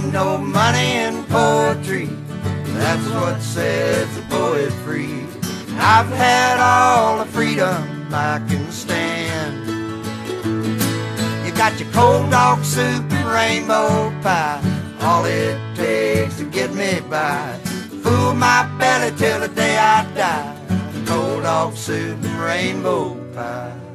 ain't no money in poetry. That's what sets a poet free. I've had all the freedom I can stand. You got your cold dog soup and rainbow pie. All it takes to get me by. Fool my belly till the day I die. Cold dog soup and rainbow pie.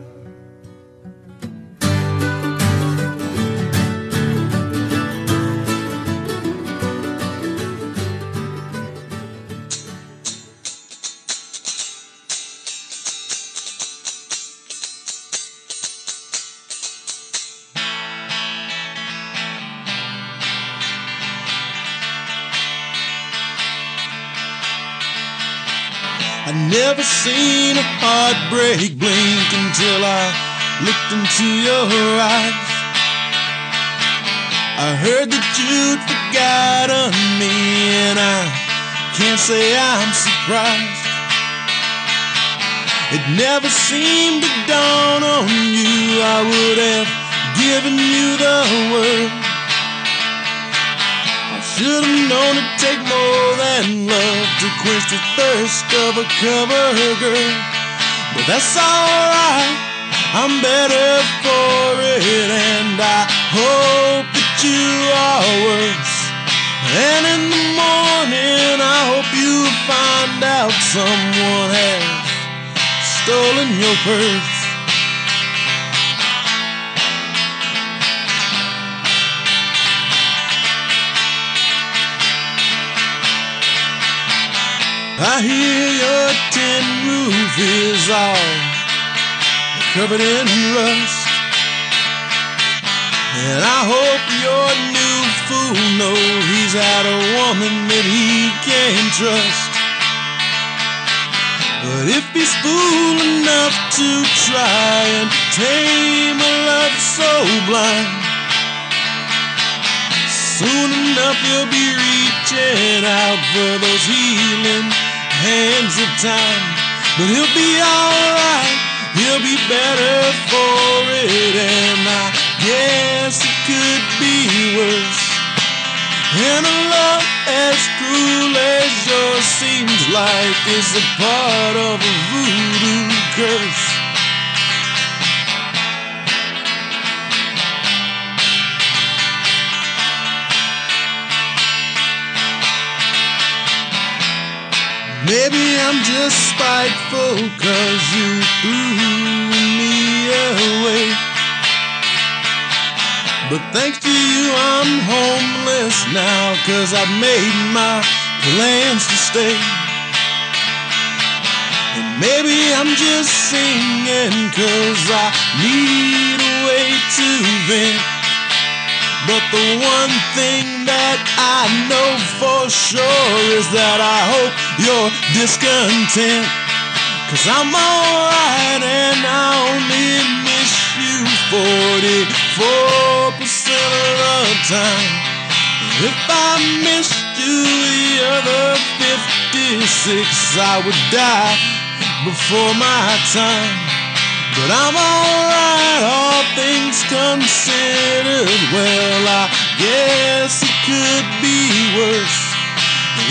Never seen a heartbreak blink until I looked into your eyes. I heard that you'd forgotten me, and I can't say I'm surprised. It never seemed to dawn on you I would have given you the word. I Should have known it'd take more to quench the thirst of a cover girl. But that's alright, I'm better for it, and I hope that you are worse. And in the morning, I hope you find out someone has stolen your purse. I hear your tin roof is all covered in rust. And I hope your new fool knows he's had a woman that he can trust. But if he's fool enough to try and tame a love so blind, soon enough you'll be reaching out for those healing hands of time. But he'll be alright, he'll be better for it, and I guess it could be worse. And a love as cruel as yours seems like is a part of a voodoo curse. Maybe I'm just spiteful cause you threw me away. But thanks to you, I'm homeless now cause I've made my plans to stay. And maybe I'm just singing cause I need a way to vent. But the one thing that I know for sure is that I hope you're discontent. Cause I'm alright and I only miss you 44% of the time. If I missed you the other 56, I would die before my time. But I'm alright, all things considered. Well, I guess could be worse.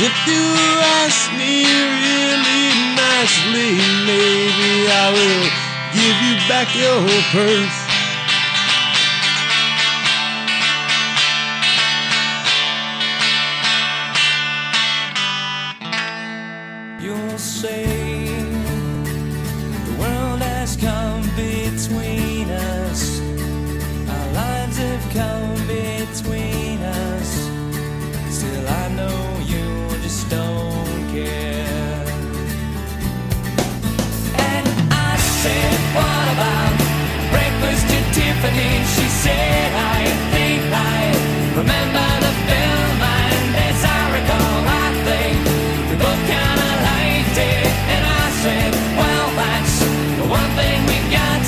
If you ask me really nicely, maybe I will give you back your purse. Tiffany? She said, I think I remember the film, and as I recall, I think we both kind of liked it. And I said, Well, that's the one thing we got.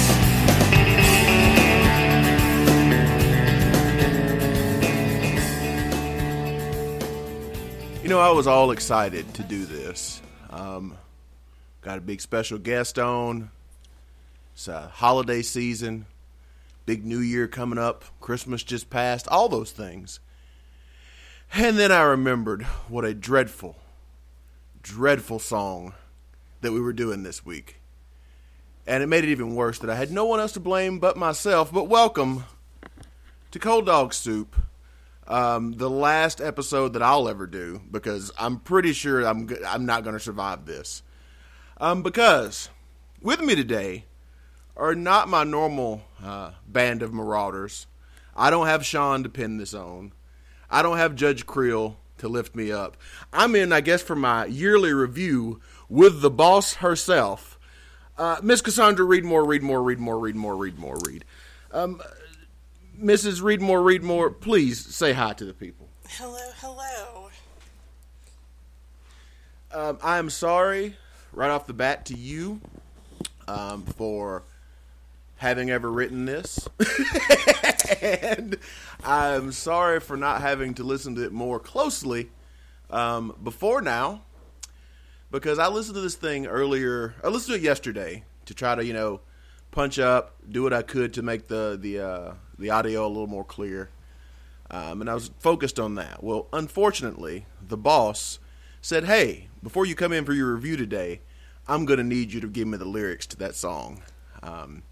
You know, I was all excited to do this. Um, got a big special guest on. It's a holiday season, big New Year coming up, Christmas just passed, all those things. And then I remembered what a dreadful, dreadful song that we were doing this week. And it made it even worse that I had no one else to blame but myself. But welcome to Cold Dog Soup, um, the last episode that I'll ever do because I'm pretty sure I'm I'm not going to survive this. Um, because with me today are not my normal uh, band of marauders. I don't have Sean to pin this on. I don't have Judge Creel to lift me up. I'm in, I guess, for my yearly review with the boss herself, uh, Miss Cassandra Read More, Read More, Read More, Read More, Read More, Read. Um, Mrs. Read More, Read More, please say hi to the people. Hello, hello. Um, I am sorry right off the bat to you um, for having ever written this. and I'm sorry for not having to listen to it more closely um, before now because I listened to this thing earlier. I listened to it yesterday to try to, you know, punch up, do what I could to make the the uh, the audio a little more clear. Um, and I was focused on that. Well, unfortunately, the boss said, "Hey, before you come in for your review today, I'm going to need you to give me the lyrics to that song." Um,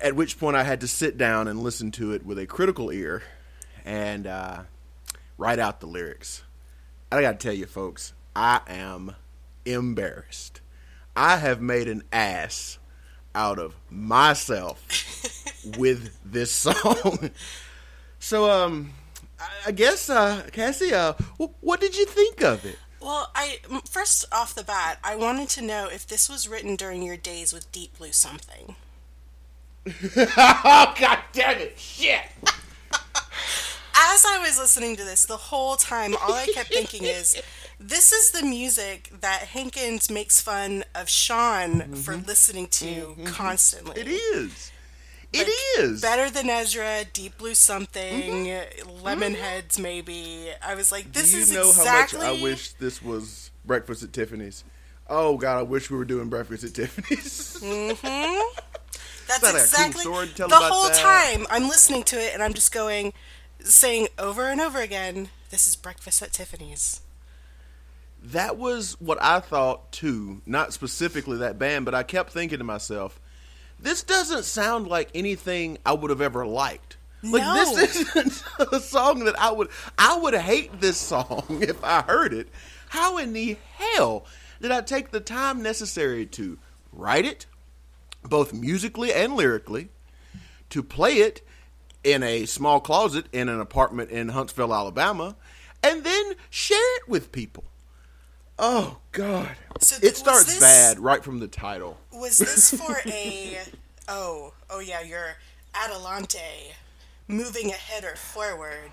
at which point, I had to sit down and listen to it with a critical ear and uh, write out the lyrics. I got to tell you, folks, I am embarrassed. I have made an ass out of myself with this song. so, um, I- guess, uh, Cassie, uh, wh- what did you think of it? Well, I first off the bat, I wanted to know if this was written during your days with Deep Blue something. Oh, god damn it! Shit! As I was listening to this the whole time, all I kept thinking is, this is the music that Hankins makes fun of Sean for mm-hmm. listening to mm-hmm. constantly. It is. It Like, is. Better than Ezra, Deep Blue something, mm-hmm. Lemonheads maybe. I was like, this Do you is know exactly. how much I wish this was Breakfast at Tiffany's? Oh god, I wish we were doing Breakfast at Tiffany's. That's that cool exactly story the whole that? time I'm listening to it and I'm just going, saying over and over again, "This is breakfast at Tiffany's." that was what I thought too. Not specifically that band, but I kept thinking to myself, this doesn't sound like anything I would have ever liked. Like No. this isn't a song that I would I would hate this song if I heard it. How in the hell did I take the time necessary to write it, both musically and lyrically, to play it in a small closet in an apartment in Huntsville, Alabama, and then share it with people? Oh God! So it th- was starts this- bad right from the title. Was this for a? oh, oh yeah, your Adelante, moving ahead or forward.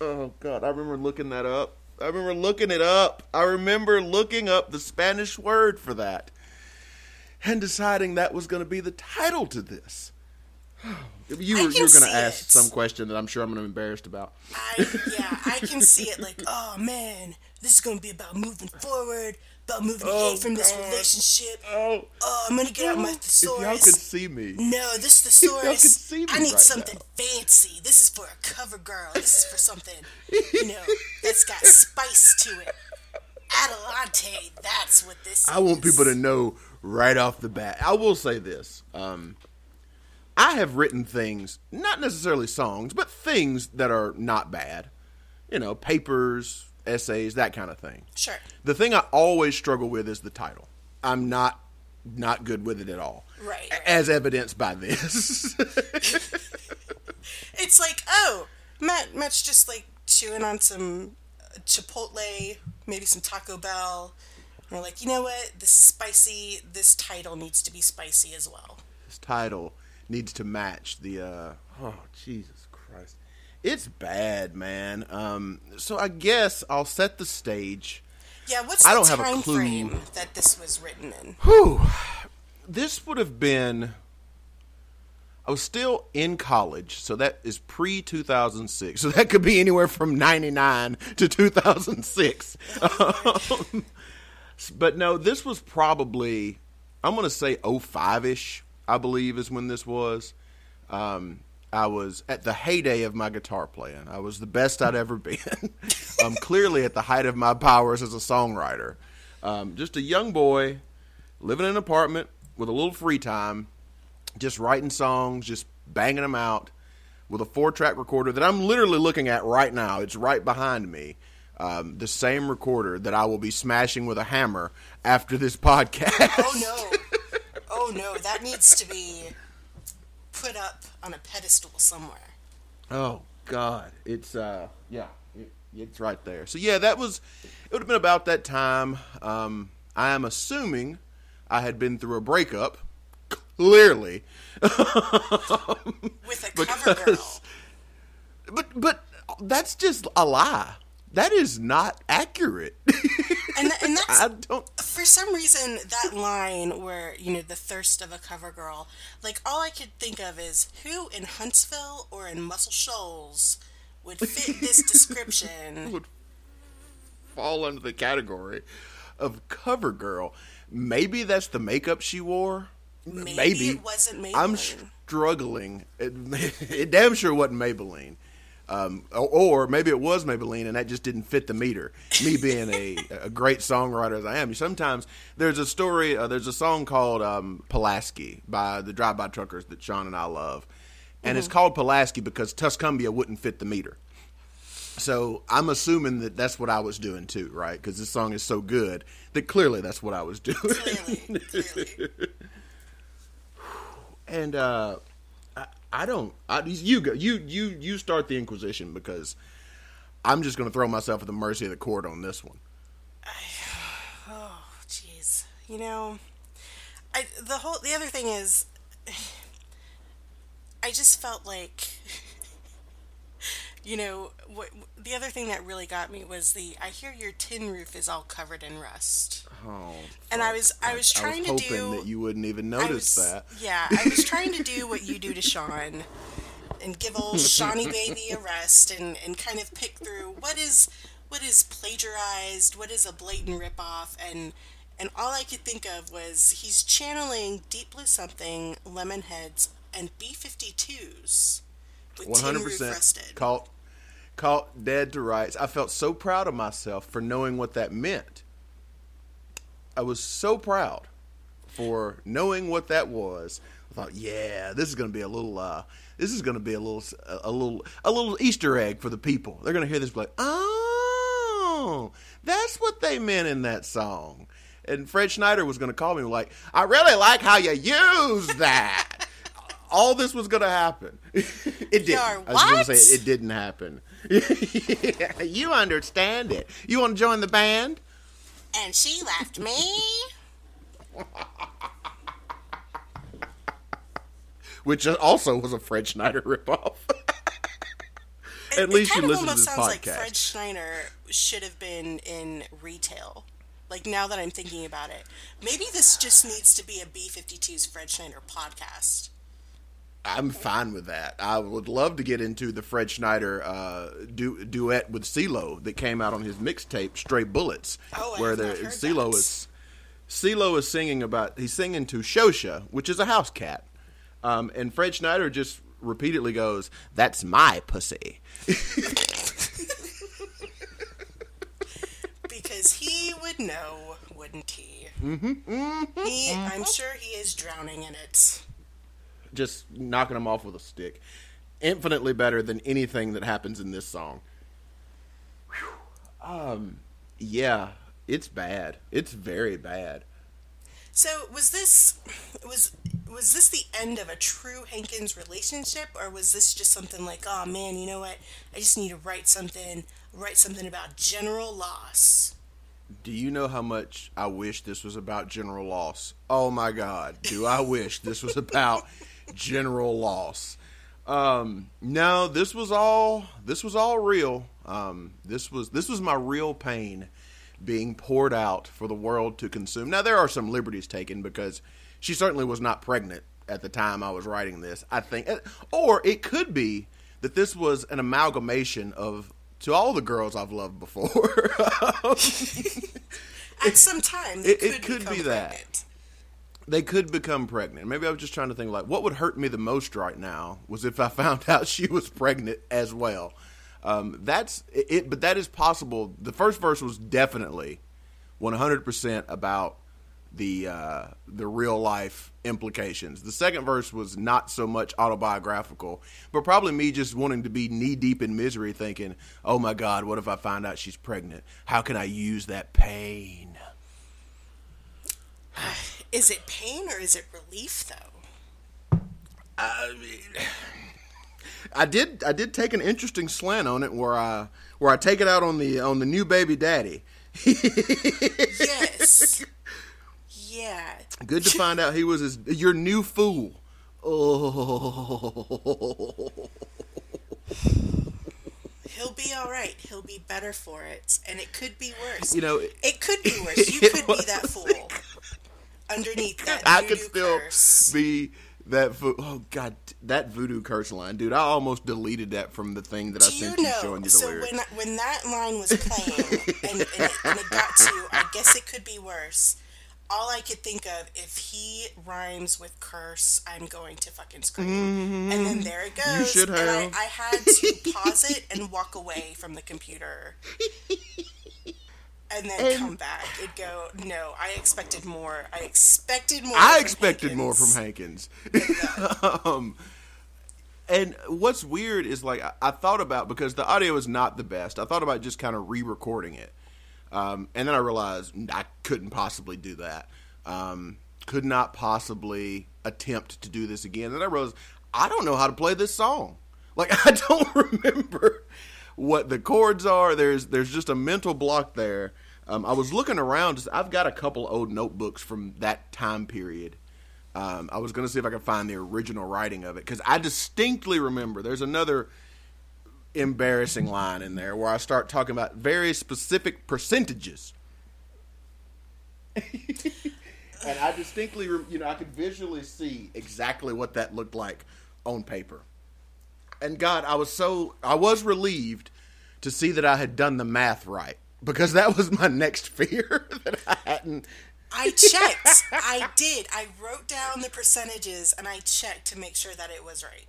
Oh God, I remember looking that up. I remember looking it up. I remember looking up the Spanish word for that and deciding that was going to be the title to this. Oh, you I were, you were going to ask it. some question that I'm sure I'm going to be embarrassed about. I yeah, I can see it like, oh man, this is gonna be about moving forward, about moving Oh, ahead from this relationship. Oh, Oh, I'm gonna get out my if y'all thesaurus. could see me. No, this is y'all thesaurus. could see me I need right something fancy. This is for a cover girl. This is for something, you know, that's got spice to it. Adelante, that's what this I want people to know right off the bat. I will say this. Um, I have written things, not necessarily songs, but things that are not bad. You know, papers, essays, that kind of thing. Sure. The thing I always struggle with is the title. I'm not not good with it at all. Right, right. As evidenced by this. It's like, oh, Matt, Matt's just like chewing on some Chipotle, maybe some Taco Bell. And we're like, you know what? This is spicy. This title needs to be spicy as well. this title needs to match the uh oh Jesus Christ. It's bad, man. Um so I guess I'll set the stage. Yeah, what's I the don't have a clue. frame that this was written in? Whew. This would have been. I was still in college, so that is pre 2006. So that could be anywhere from 99 to 2006. Um, but no, this was probably, I'm going to say 05 ish, I believe, is when this was. Um, I was at the heyday of my guitar playing. I was the best I'd ever been. um, clearly at the height of my powers as a songwriter. Um, just a young boy living in an apartment with a little free time, just writing songs, just banging them out with a four track recorder that I'm literally looking at right now. It's right behind me. Um, the same recorder that I will be smashing with a hammer after this podcast. Oh no. Oh no, that needs to be put up on a pedestal somewhere. Oh God, it's uh, yeah, it, it's right there. So yeah, that was. It would have been about that time. Um, I am assuming I had been through a breakup. Clearly, With a cover girl. But but that's just a lie. That is not accurate. And, th- and that's I don't. for some reason that line where you know the thirst of a cover girl like all i could think of is who in huntsville or in muscle shoals would fit this description would fall under the category of cover girl. Maybe that's the makeup she wore. maybe, it wasn't Maybelline. I'm struggling. It, it damn sure wasn't Maybelline. Um, or, maybe it was Maybelline and that just didn't fit the meter. Me being a, a great songwriter as I am, sometimes there's a story, uh, there's a song called um, Pulaski by the Drive By Truckers that Sean and I love. And it's called Pulaski because Tuscumbia wouldn't fit the meter. So I'm assuming that that's what I was doing too, right? Because this song is so good that clearly that's what I was doing. clearly, clearly. and uh, I, I don't. I, you go. You you you start the Inquisition because I'm just going to throw myself at the mercy of the court on this one. oh jeez you know i the whole the other thing is i just felt like you know what the other thing that really got me was the i hear your tin roof is all covered in rust. Oh, And I was- I was I trying was to do- that you wouldn't even notice was- that. Yeah, I was trying to do what you do to Sean and give old Shawnee baby a rest and, and kind of pick through what is what is plagiarized, what is a blatant ripoff, and and all I could think of was he's channeling Deep Blue Something, Lemonheads, and B 52s with One caught dead to rights. I felt so proud of myself for knowing what that meant. I was so proud for knowing what that was. I thought, yeah, this is going to be a little. Uh, this is going to be a little, a little, a little Easter egg for the people. They're going to hear this, like, oh, that's what they meant in that song. And Fred Schneider was going to call me like, I really like how you use that. All this was going to happen. it didn't. You're I was going to say it, it didn't happen. you understand it. You want to join the band? And she left me. Which also was a Fred Schneider ripoff. It- At least it you kind of listen to almost this sounds like. Fred Schneider should have been in retail. Like now that I'm thinking about it, maybe this just needs to be a B52's Fred Schneider podcast. I'm fine with that. I would love to get into the Fred Schneider uh, du- duet with CeeLo that came out on his mixtape Stray Bullets, Oh, where the CeeLo that. is CeeLo is singing about he's singing to Shosha, which is a house cat, um, and Fred Schneider just repeatedly goes, "That's my pussy." Because he would know, wouldn't he? Mm-hmm. He, I'm sure he is drowning in it. Just knocking them off with a stick. Infinitely better than anything that happens in this song. Whew. Um, yeah, it's bad. It's very bad. So was this was was this the end of a true Hankins relationship, or was this just something like, oh man, you know what? I just need to write something, write something about general loss. Do you know how much I wish this was about general loss? Oh my God, do I wish this was about general loss? Um, no, this was all this was all real. Um, this was this was my real pain being poured out for the world to consume. Now there are some liberties taken because she certainly was not pregnant at the time I was writing this. I think, or it could be that this was an amalgamation of to all the girls I've loved before. At some time, they It- could, it could be that. pregnant. They could become pregnant. Maybe I was just trying to think like what would hurt me the most right now was if I found out she was pregnant as well. Um, that's it, but that is possible. The first verse was definitely 100% about the uh, the real life implications. The second verse was not so much autobiographical, but probably me just wanting to be knee deep in misery, thinking, "Oh my God, what if I find out she's pregnant? How can I use that pain?" Is it pain or is it relief though? I mean, I did I did take an interesting slant on it where I where I take it out on the on the new baby daddy. Yes. yeah. Good to find out he was his, your new fool. Oh, He'll be all right. He'll be better for it, and it could be worse. you know, It could be worse. You could be that fool underneath that I could still curse. be that. Vo- oh God, that voodoo curse line, dude! I almost deleted that from the thing that I Do you sent you know? showing you the So lyrics. when when that line was playing and, and, it, and it got to, I guess it could be worse. All I could think of, if he rhymes with curse, I'm going to fucking scream. And then there it goes. Mm-hmm. should And I, have. I had to pause it and walk away from the computer. And then come back. It'd go, no, I expected more. I expected more. I from expected more from Hankins." Hankins. um, and what's weird is like I, I thought about because the audio is not the best. I thought about just kind of re-recording it, um, and then I realized I couldn't possibly do that. Um, could not possibly attempt to do this again. And I realized I don't know how to play this song. Like I don't remember what the chords are. There's there's just a mental block there. Um, I was looking around. Just, I've got a couple old notebooks from that time period. Um, I was going to see if I could find the original writing of it because I distinctly remember. There's another embarrassing line in there where I start talking about very specific percentages. and I distinctly, you know, I could visually see exactly what that looked like on paper. And God, I was so, I was relieved to see that I had done the math right because that was my next fear that I hadn't. I checked. I did. I wrote down the percentages and I checked to make sure that it was right.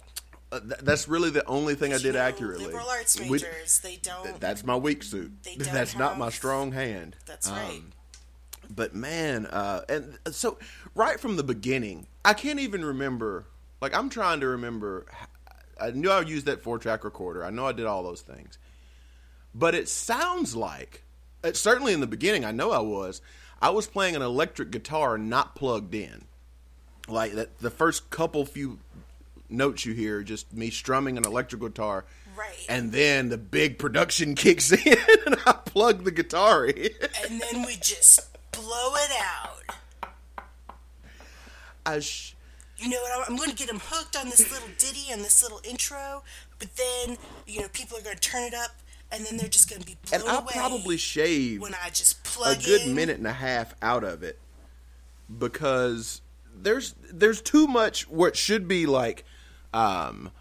Uh, th- that's really the only thing I did know, accurately. Liberal arts We- majors, they don't. th- that's my weak suit. They don't That's not my strong hand. that's right. Um, but man, uh, and so right from the beginning, I can't even remember. Like I'm trying to remember. I knew I used that four track recorder. I know I did all those things, but it sounds like, uh, Uh, certainly in the beginning, I know I was. I was playing an electric guitar not plugged in. Like that, the first couple few notes you hear, just me strumming an electric guitar. Right. And then the big production kicks in, and I plug the guitar in. and then we just blow it out. I sh- You know what? I'm- I'm going to get them hooked on this little ditty and this little intro, but then you know people are going to turn it up, and then they're just going to be blown and I away probably shaved when I just plug a good in. minute and a half out of it because there's there's too much what should be like um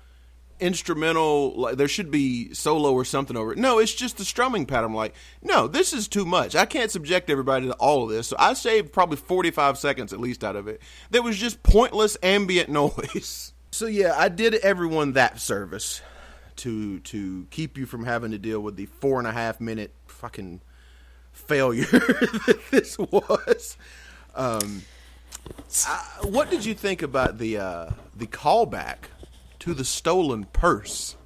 instrumental like there should be solo or something over it. No it's just the strumming pattern. I'm like no this is too much. I can't subject everybody to all of this. So i saved probably 45 seconds at least out of it. That was just pointless ambient noise. So yeah i did everyone that service to to keep you from having to deal with the four and a half minute fucking failure that this was. Um, I- what did you think about the uh, the callback to the stolen purse?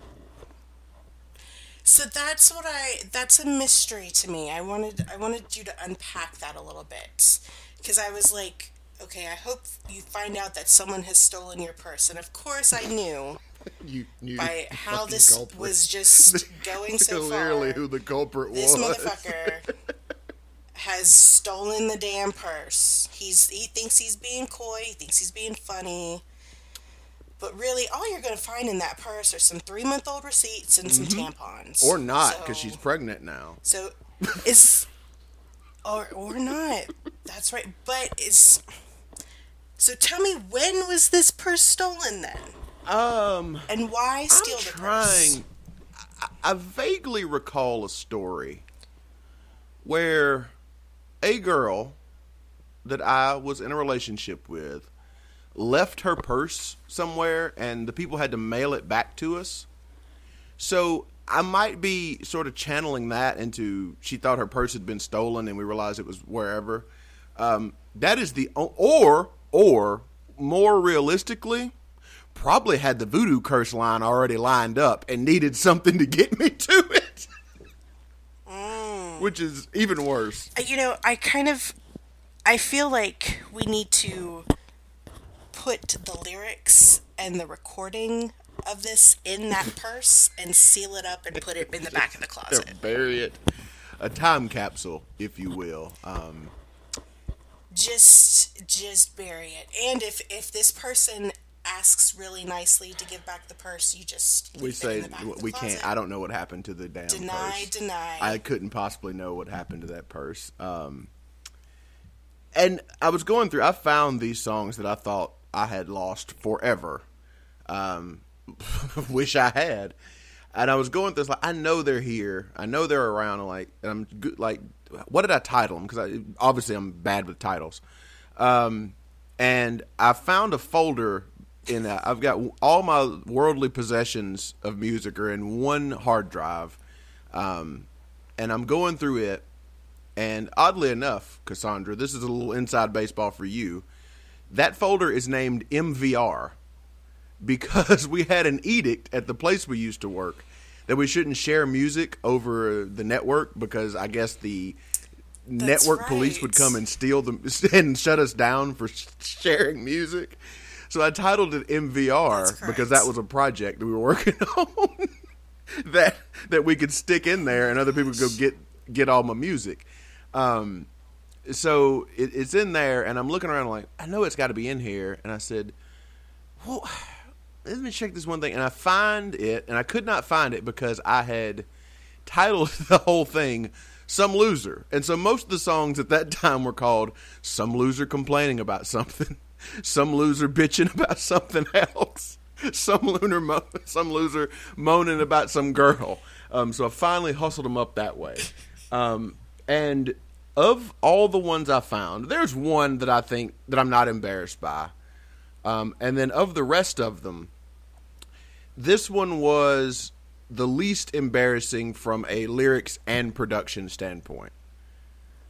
So that's what I that's a mystery to me. I wanted I wanted you to unpack that a little bit cuz I was like, okay, I hope you find out that someone has stolen your purse. And of course I knew You knew by how this culprit. was just going so far. clearly who the culprit this was. motherfucker has stolen the damn purse. He's he thinks he's being coy, he thinks he's being funny. But really, all you're going to find in that purse are some three month old receipts and some tampons. Mm-hmm. or not, because So- she's pregnant now. so is or or not. That's right. But is so tell me when was this purse stolen then? Um, And why steal I'm the purse? trying. I, I vaguely recall a story where a girl that I was in a relationship with left her purse somewhere and the people had to mail it back to us. So I might be sort of channeling that into she thought her purse had been stolen and we realized it was wherever. Um, that is the or or more realistically, probably had the voodoo curse line already lined up and needed something to get me to it. Which is even worse. Uh, You know, I kind of, I feel like we need to put the lyrics and the recording of this in that purse and seal it up and put it in the back of the closet. Bury it. A time capsule, if you will. Um, Just, just bury it. And if if this person asks really nicely to give back the purse, you just we say in the back of the we can't. I don't know what happened to the damn Deny, purse. deny. I couldn't possibly know what happened to that purse. Um, and I was going through. I found these songs that I thought I had lost forever. Um, wish I had. And I was going through. this, Like I know they're here. I know they're around. and Like and I'm good. Like what did I title them? Because I obviously I'm bad with titles. Um, and I found a folder in. A, I've got all my worldly possessions of music are in one hard drive. Um, and I'm going through it. And oddly enough, Cassandra, this is a little inside baseball for you. That folder is named MVR because we had an edict at the place we used to work that we shouldn't share music over the network because I guess the network police would come and steal them and shut us down for sharing music. So I titled it MVR because that was a project that we were working on that that we could stick in there and other people could go get get all my music. Um, so it, it's in there, and I'm looking around like I know it's got to be in here, and I said, "Well, let me check this one thing," and I find it, and I could not find it because I had titled the whole thing "Some Loser," and so most of the songs at that time were called "Some Loser Complaining About Something," "Some Loser Bitching About Something Else." Some loser, mo- some loser moaning about some girl. Um, so I finally hustled them up that way. Um, and of all the ones I found, there's one that I think that I'm not embarrassed by. Um, and then of the rest of them, this one was the least embarrassing from a lyrics and production standpoint.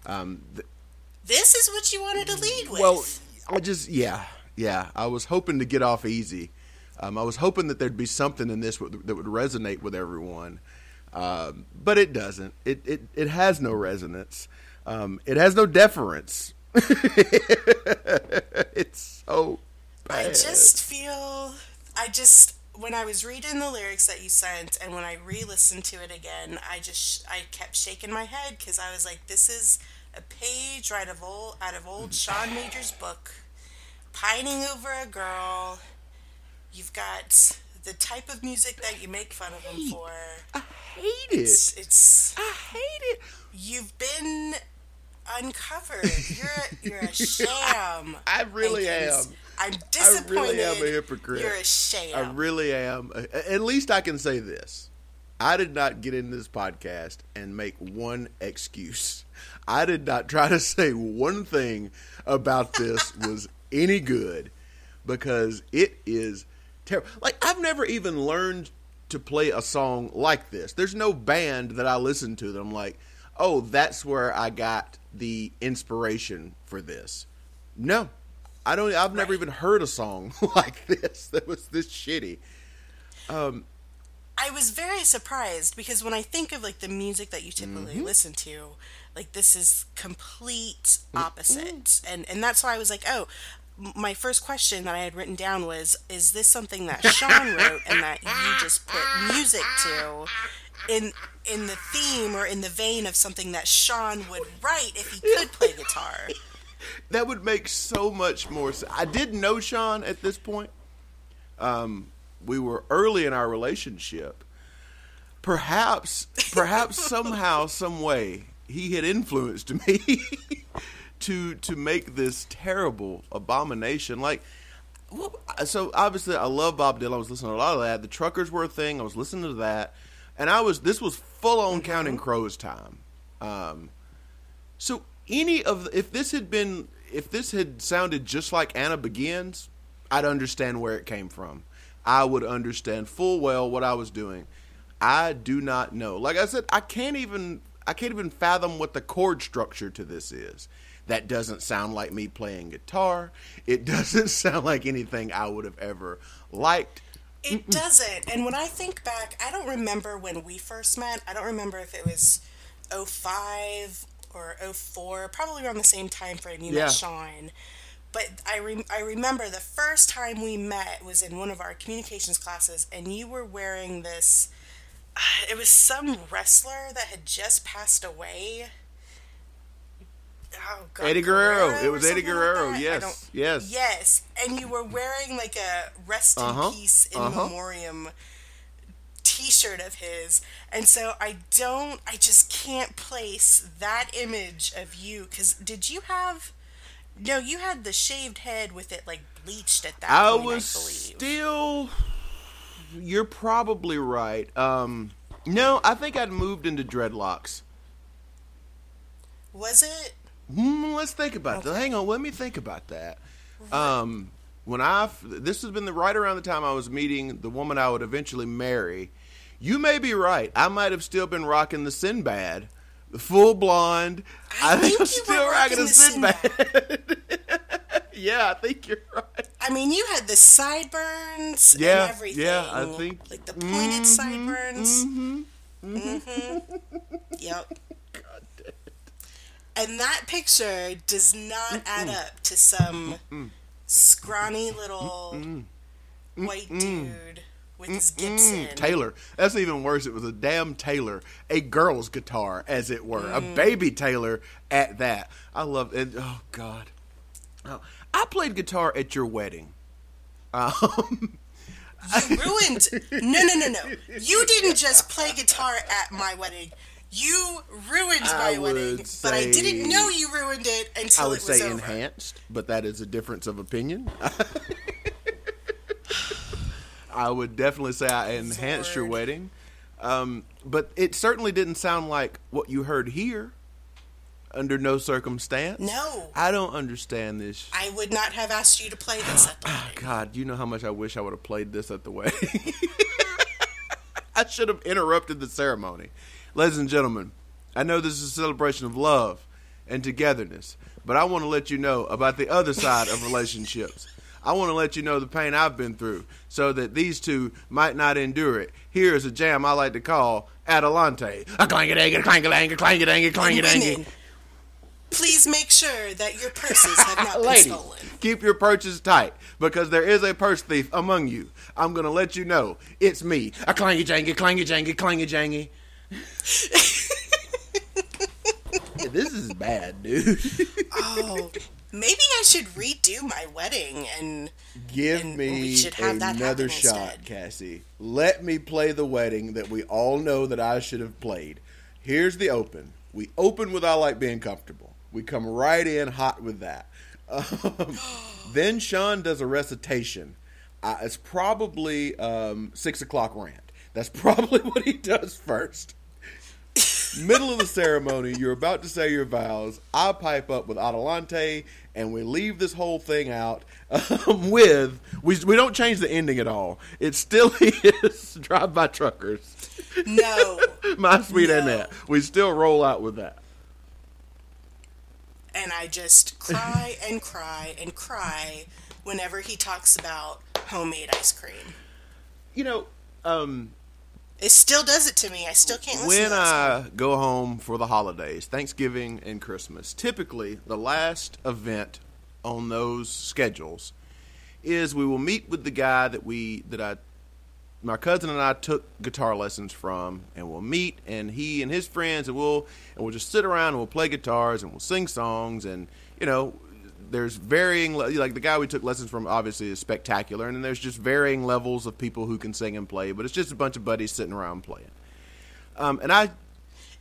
Um, th- This is what you wanted to lead with. well, I just yeah, yeah. I was hoping to get off easy. Um, I was hoping that there'd be something in this w- that would resonate with everyone, um, but it doesn't. It it it has no resonance. Um, it has no deference. it's so I just feel I just when I was reading the lyrics that you sent and when I re-listened to it again, I just I kept shaking my head because I was like, this is a page right of old out of old Sean Major's book, pining over a girl. You've got the type of music that you make fun of him for. I hate it. It's, it's I hate it. you've been uncovered. You're a, you're a sham. I really And- am. I'm disappointed. I really am a hypocrite. You're a sham. I really am. At least I can say this. I did not get in this podcast and make one excuse. I did not try to say one thing about this was any good because it is terrible. Like I've never even learned to play a song like this. There's no band that I listen to that I'm like, "Oh, that's where I got the inspiration for this." No. I don't I've never even heard a song like this that was this shitty. Um, I was very surprised because when I think of like the music that you typically Mm-hmm. listen to, like this is complete opposite, and and that's why I was like, oh. My first question that I had written down was, "Is this something that Sean wrote and that you just put music to, in in the theme or in the vein of something that Sean would write if he could play guitar?" That would make so much more sense. I didn't know Sean at this point. Um, we were early in our relationship. Perhaps, perhaps somehow, some way, he had influenced me to to make this terrible abomination. Like, so obviously, I love Bob Dylan. I was listening to a lot of that. The Truckers were a thing. I was listening to that, and I was. This was full on Counting Crows time. Um, so any of the, if this had been if this had sounded just like Anna Begins, I'd understand where it came from. I would understand full well what I was doing. I do not know. Like I said, I can't even I can't even fathom what the chord structure to this is. That doesn't sound like me playing guitar. It doesn't sound like anything I would have ever liked. It doesn't. And when I think back, I don't remember when we first met. I don't remember if it was 05 or 04, probably around the same time frame you Yeah. met Sean. But I, re- I remember the first time we met was in one of our communications classes, and you were wearing this. It was some wrestler that had just passed away. Oh, God, Eddie Guerrero. It was Eddie something like Guerrero, yes, yes. Yes, and you were wearing like a rest in Uh-huh, peace in uh-huh. memoriam t-shirt of his and so i don't i just can't place that image of you because did you have no you had the shaved head with it like bleached at that I point was i still. You're probably right. Um, no, I think I'd moved into dreadlocks. was it Hmm, let's think about that. Hang on, let me think about that. Um, when I this has been the right around the time I was meeting the woman I would eventually marry. You may be right. I might have still been rocking the Sinbad, full blonde. I think I'm you were still rocking the Sinbad. yeah, I think you're right. i mean you had the sideburns Yeah, and everything. yeah, I think- like the pointed mm-hmm, sideburns. mm-hmm. mm-hmm. mm-hmm. yep and that picture does not add up to some scrawny little white dude with his mm, mm, Gibson. Taylor. That's even worse. It was a damn Taylor, a girl's guitar, as it were, a mm. baby Taylor at that. I love it. Oh God, oh, I played guitar at your wedding. Um, You ruined. No, no, no, no. You didn't just play guitar at my wedding. You ruined my wedding, but I didn't know you ruined it until I would it was say over. enhanced, but that is a difference of opinion. I would definitely say I enhanced your wedding, um, but it certainly didn't sound like what you heard here. Under no circumstance. No. I don't understand this. I would not have asked you to play this at the wedding. God, you know how much I wish I would have played this at the wedding. I should have interrupted the ceremony. Ladies and gentlemen, I know this is a celebration of love and togetherness, but I want to let you know about the other side of relationships. I want to let you know the pain I've been through so that these two might not endure it. Here is a jam I like to call Adelante. A clang a dang a clang a dang a clang a dang a clang a dang please make sure that your purses have not been Ladies, stolen. keep your purses tight because there is a purse thief among you. I'm gonna let you know it's me. A clangy jangy, clangy jangy, clangy jangy. this is bad, dude. Oh, maybe I should redo my wedding and Give And me we should have that another shot, instead. Cassie. Let me play the wedding that we all know that I should have played. Here's the open. We open with I like being comfortable. We come right in hot with that. Um, then Sean does a recitation. Uh, it's probably um, six o'clock rant. That's probably what he does first. Middle of the ceremony, you're about to say your vows. I pipe up with Adelante, and we leave this whole thing out um, with we we don't change the ending at all. It still is Drive By Truckers, no. My Sweet No. Annette. We still roll out with that. and I just cry and cry and cry whenever he talks about homemade ice cream. You know, um, It still does it to me. I still can't listen when to that song. I go home for the holidays, Thanksgiving and Christmas, typically the last event on those schedules is we will meet with the guy that we that I my cousin and I took guitar lessons from, and we'll meet, and he and his friends, and we'll and we'll just sit around and we'll play guitars and we'll sing songs, and you know, there's varying like the guy we took lessons from obviously is spectacular, and then there's just varying levels of people who can sing and play, but it's just a bunch of buddies sitting around playing. Um, and I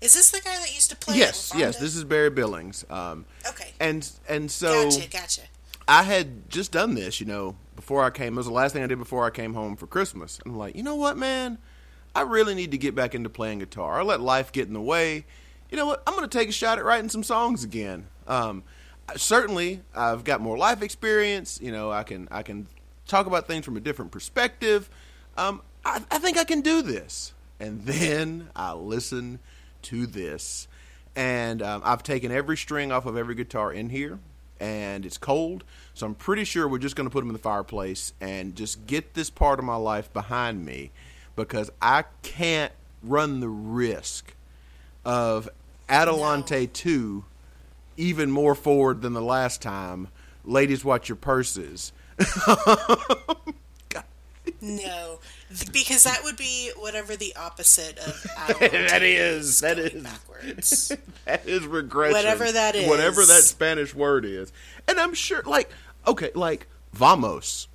Is this the guy that used to play? yes yes this is Barry Billings, um, Okay. and and so gotcha, gotcha. I had just done this, you know, before I came. It was the last thing I did before I came home for Christmas. And I'm like, you know what, man? I really need to get back into playing guitar. I let life get in the way. You know what? I'm going to take a shot at writing some songs again. Um, certainly I've got more life experience. You know, I can I can talk about things from a different perspective. Um, I, I think I can do this. And then I listen to this, and um, I've taken every string off of every guitar in here, and it's cold. So I'm pretty sure we're just going to put them in the fireplace and just get this part of my life behind me, because I can't run the risk of Adelante two even more forward than the last time. Ladies, watch your purses. No, because that would be whatever the opposite of that is. That is backwards. that is regression. Whatever that is. Whatever that Spanish word is. And I'm sure like okay, like vamos.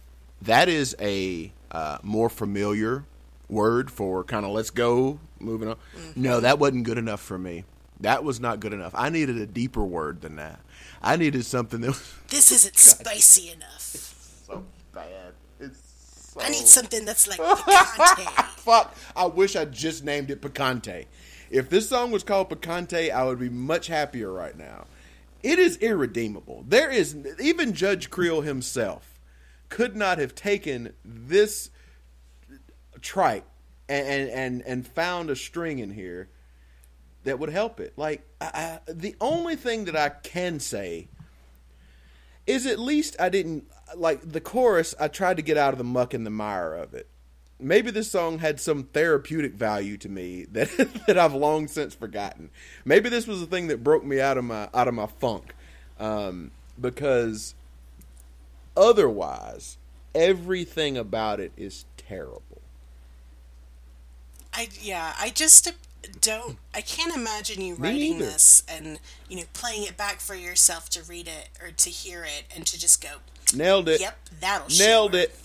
That is a uh, more familiar word for kind of let's go, moving on. Mm-hmm. No, that wasn't good enough for me. That was not good enough. I needed a deeper word than that. I needed something that was This isn't spicy enough. It's so bad. It's so I need something that's like picante. Fuck. I wish I just named it Picante. If this song was called Picante, I would be much happier right now. It is irredeemable. There is even Judge Creel himself could not have taken this trite and and and, and found a string in here that would help it. Like I, I, the only thing that I can say is at least I didn't like the chorus. I tried to get out of the muck and the mire of it. Maybe this song had some therapeutic value to me that that I've long since forgotten. Maybe this was the thing that broke me out of my out of my funk, um, because otherwise, everything about it is terrible. I yeah, I just don't. I can't imagine you writing this and you know playing it back for yourself to read it or to hear it and to just go, Nailed it. "Yep, that'll Nailed shit it.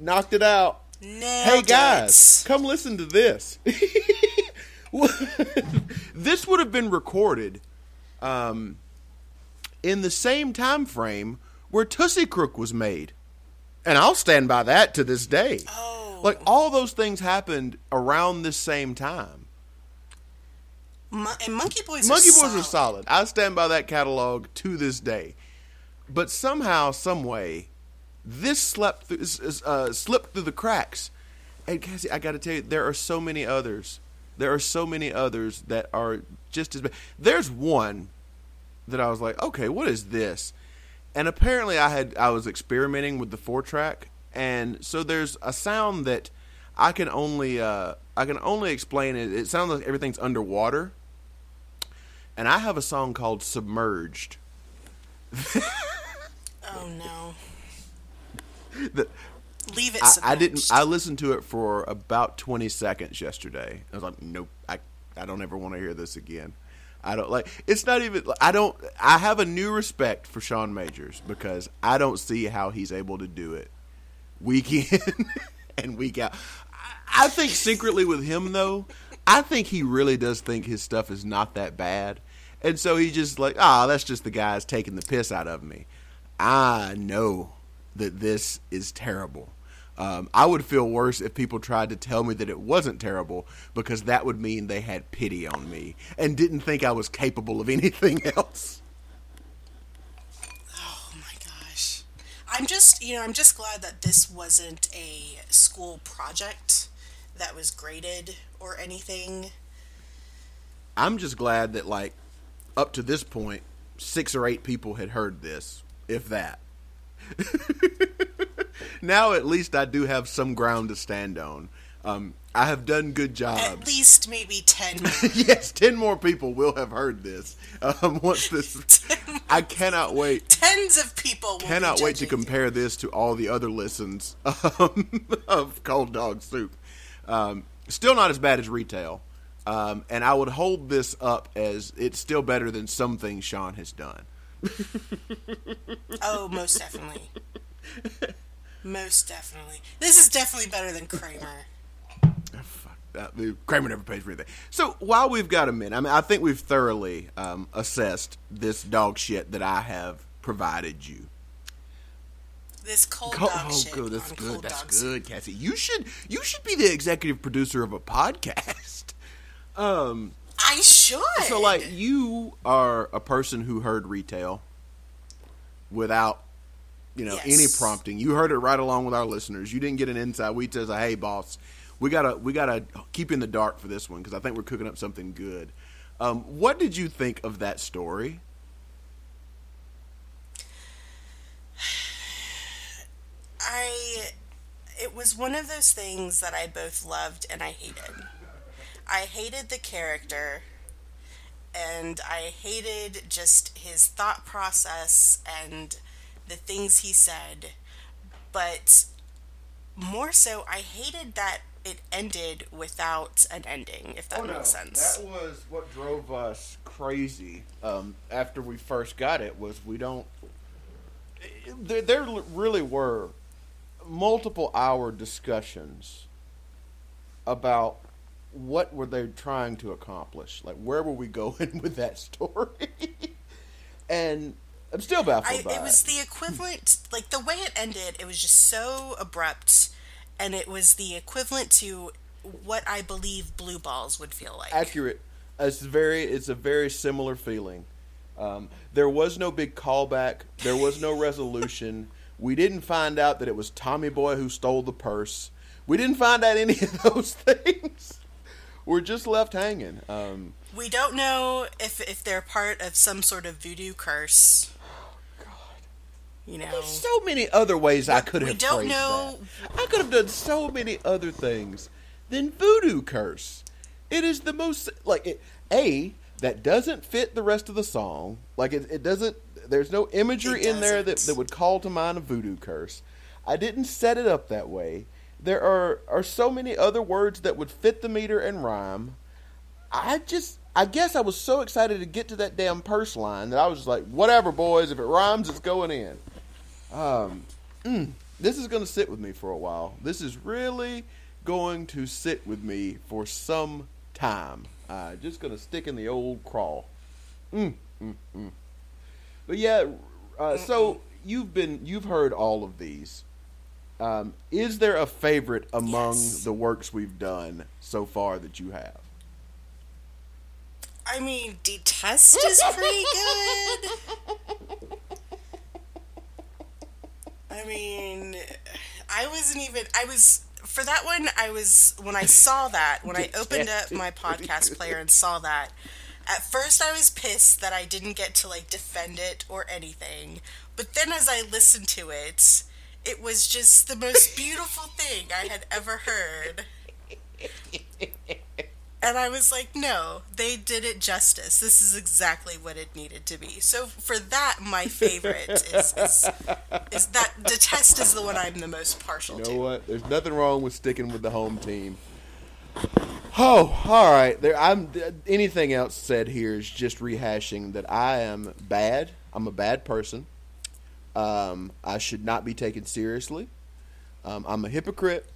Knocked it out. Nailed Hey guys, it. come listen to this. this would have been recorded um, in the same time frame where Tussie Crook was made, and I'll stand by that to this day. Oh. Like all those things happened around this same time. Mon- and Monkey Boys. Monkey are Boys are solid. I stand by that catalog to this day. But somehow, some way, this slept through, uh, slipped through the cracks. And Cassie, I got to tell you, there are so many others. There are so many others that are just as bad. There's one that I was like, okay, what is this? And apparently, I had I was experimenting with the four track, and so there's a sound that I can only uh, I can only explain it. It sounds like everything's underwater, and I have a song called "Submerged." Oh no. That Leave it. I, I didn't. I listened to it for about twenty seconds yesterday. I was like, nope. I I don't ever want to hear this again. I don't like. It's not even. I don't. I have a new respect for Sean Majors because I don't see how he's able to do it week in and week out. I, I think secretly with him though, I think he really does think his stuff is not that bad, and so he just like, ah, that's just the guys taking the piss out of me. I know that this is terrible. Um, I would feel worse if people tried to tell me that it wasn't terrible because that would mean they had pity on me and didn't think I was capable of anything else. Oh my gosh. I'm just, you know, I'm just glad that this wasn't a school project that was graded or anything. I'm just glad that, like, up to this point, six or eight people had heard this, if that. now, at least I do have some ground to stand on. Um, I have done good jobs. At least maybe 10 yes, ten more people will have heard this um, once this. I cannot wait. Tens of people Cannot wait to compare this to all the other listens um, of Cold Dog Soup. Um, still not as bad as retail, um, and I would hold this up as it's still better than some things Sean has done. Oh, most definitely. most definitely. This is definitely better than Kramer. Fuck that. Kramer never pays for anything. So while we've got a minute, I mean, I think we've thoroughly um, assessed this dog shit that I have provided you. This cold Co- dog oh, shit good. That's good. That's good, Cassie. You should you should be the executive producer of a podcast. Um, I should. so like you are a person who heard retail. without you know any prompting. You heard it right along with our listeners. You didn't get an inside. We says, "Hey, boss, we gotta we gotta keep in the dark for this one because I think we're cooking up something good." Um, what did you think of that story? I it was one of those things that I both loved and I hated. I hated the character and I hated just his thought process and the things he said. But more so I hated that it ended without an ending, if that makes sense. Oh, That was what drove us crazy um, after we first got it. Was we don't. There, there really were multiple hour discussions about what were they trying to accomplish. Like, where were we going with that story? and I'm still baffled I, by it was the equivalent, like the way it ended, it was just so abrupt, and it was the equivalent to what I believe blue balls would feel like. accurate. It's very. It's a very similar feeling. Um, there was no big callback. There was no resolution. We didn't find out that it was Tommy Boy who stole the purse. We didn't find out any of those things. We're just left hanging. Um, We don't know if if they're part of some sort of voodoo curse. You know, there's so many other ways I could have. we don't know- that. I could have done so many other things than voodoo curse. It is the most like it, a that doesn't fit the rest of the song. Like it, it doesn't. There's no imagery in there that, that would call to mind a voodoo curse. I didn't set it up that way. There are are so many other words that would fit the meter and rhyme. I just, I guess I was so excited to get to that damn purse line that I was just like, whatever, boys. If it rhymes, it's going in. Um, mm, this is going to sit with me for a while. This is really going to sit with me for some time. Uh, just going to stick in the old crawl. Mm, mm, mm. But yeah, uh, so you've been, you've heard all of these. Um, is there a favorite among Yes. the works we've done so far that you have? I mean, detest is pretty good. I mean, I wasn't even. I was for that one. I was when I saw that when I opened up my podcast player and saw that. At first, I was pissed that I didn't get to like defend it or anything. But then, as I listened to it, it was just the most beautiful thing I had ever heard. And I was like, no, they did it justice. This is exactly what it needed to be. So for that, my favorite is, is, is that detest is the one I'm the most partial to You to. know what? There's nothing wrong with sticking with the home team. Oh, all right. There, I'm. Anything else said here is just rehashing that I am bad. I'm a bad person. Um, I should not be taken seriously. Um, I'm a hypocrite.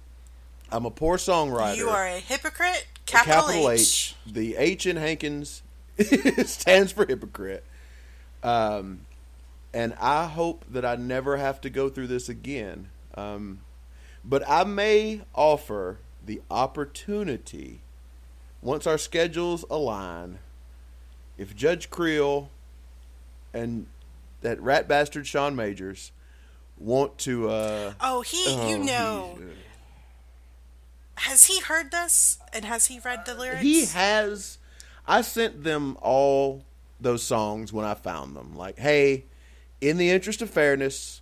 I'm a poor songwriter. You are a hypocrite, A capital, H. The H in Hankins stands for hypocrite. Um, and I hope that I never have to go through this again. Um, but I may offer the opportunity, once our schedules align, if Judge Creel and that rat bastard Sean Majors want to. Uh, Oh, he, you oh, know, he- has he heard this and has he read the lyrics? He has. I sent them all those songs when I found them. Like, hey, in the interest of fairness,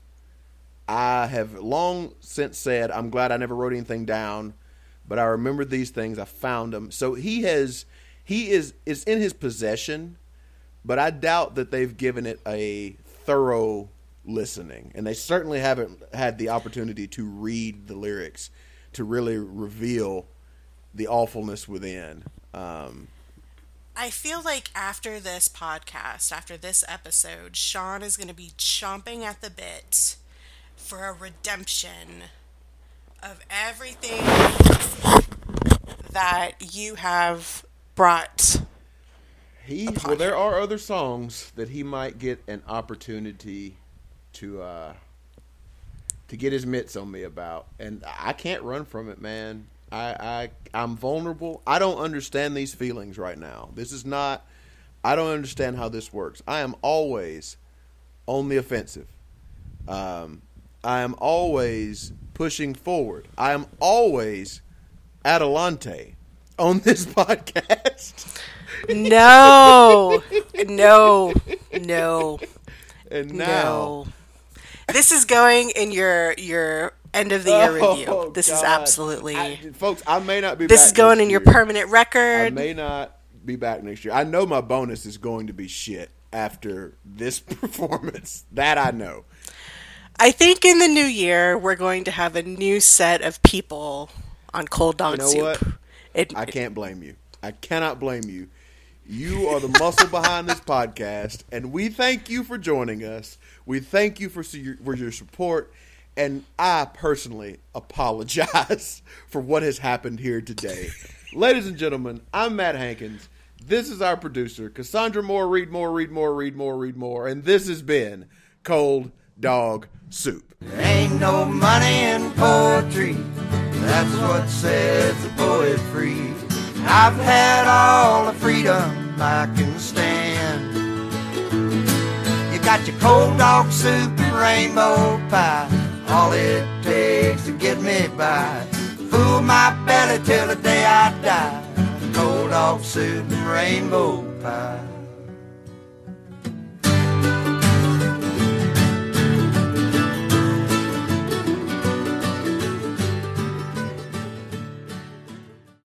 I have long since said I'm glad I never wrote anything down, but I remembered these things. I found them. So he has. He is is in his possession, but I doubt that they've given it a thorough listening, and they certainly haven't had the opportunity to read the lyrics to really reveal the awfulness within. Um, I feel like after this podcast, after this episode, Sean is going to be chomping at the bit for a redemption of everything that you have brought. He well, there are other songs that he might get an opportunity to uh, to get his mitts on me about, and I can't run from it, man. I, I I'm vulnerable. I don't understand these feelings right now. This is not. I don't understand how this works. I am always on the offensive. Um, I am always pushing forward. I am always Adelante on this podcast. No, no, no, And now, no. This is going in your your end of the year Oh, review. This is absolutely. I- folks, I may not be. this is going in your year. permanent I record. may not be back next year. I know my bonus is going to be shit after this performance. That I know. I think in the new year we're going to have a new set of people on cold dog You know soup. what? It, I can't blame you. I cannot blame you. You are the muscle behind this podcast, and we thank you for joining us. We thank you for your, for your support, and I personally apologize for what has happened here today. Ladies and gentlemen, I'm Matt Hankins. This is our producer, Cassandra Moore. Read more, read more, read more, read more, and this has been Cold Dog Soup. Ain't no money in poetry. That's what sets the poet free. I've had all the freedom I can stand. You got your cold dog soup and rainbow pie. All it takes to get me by. Fool my belly till the day I die. Cold dog soup and rainbow pie.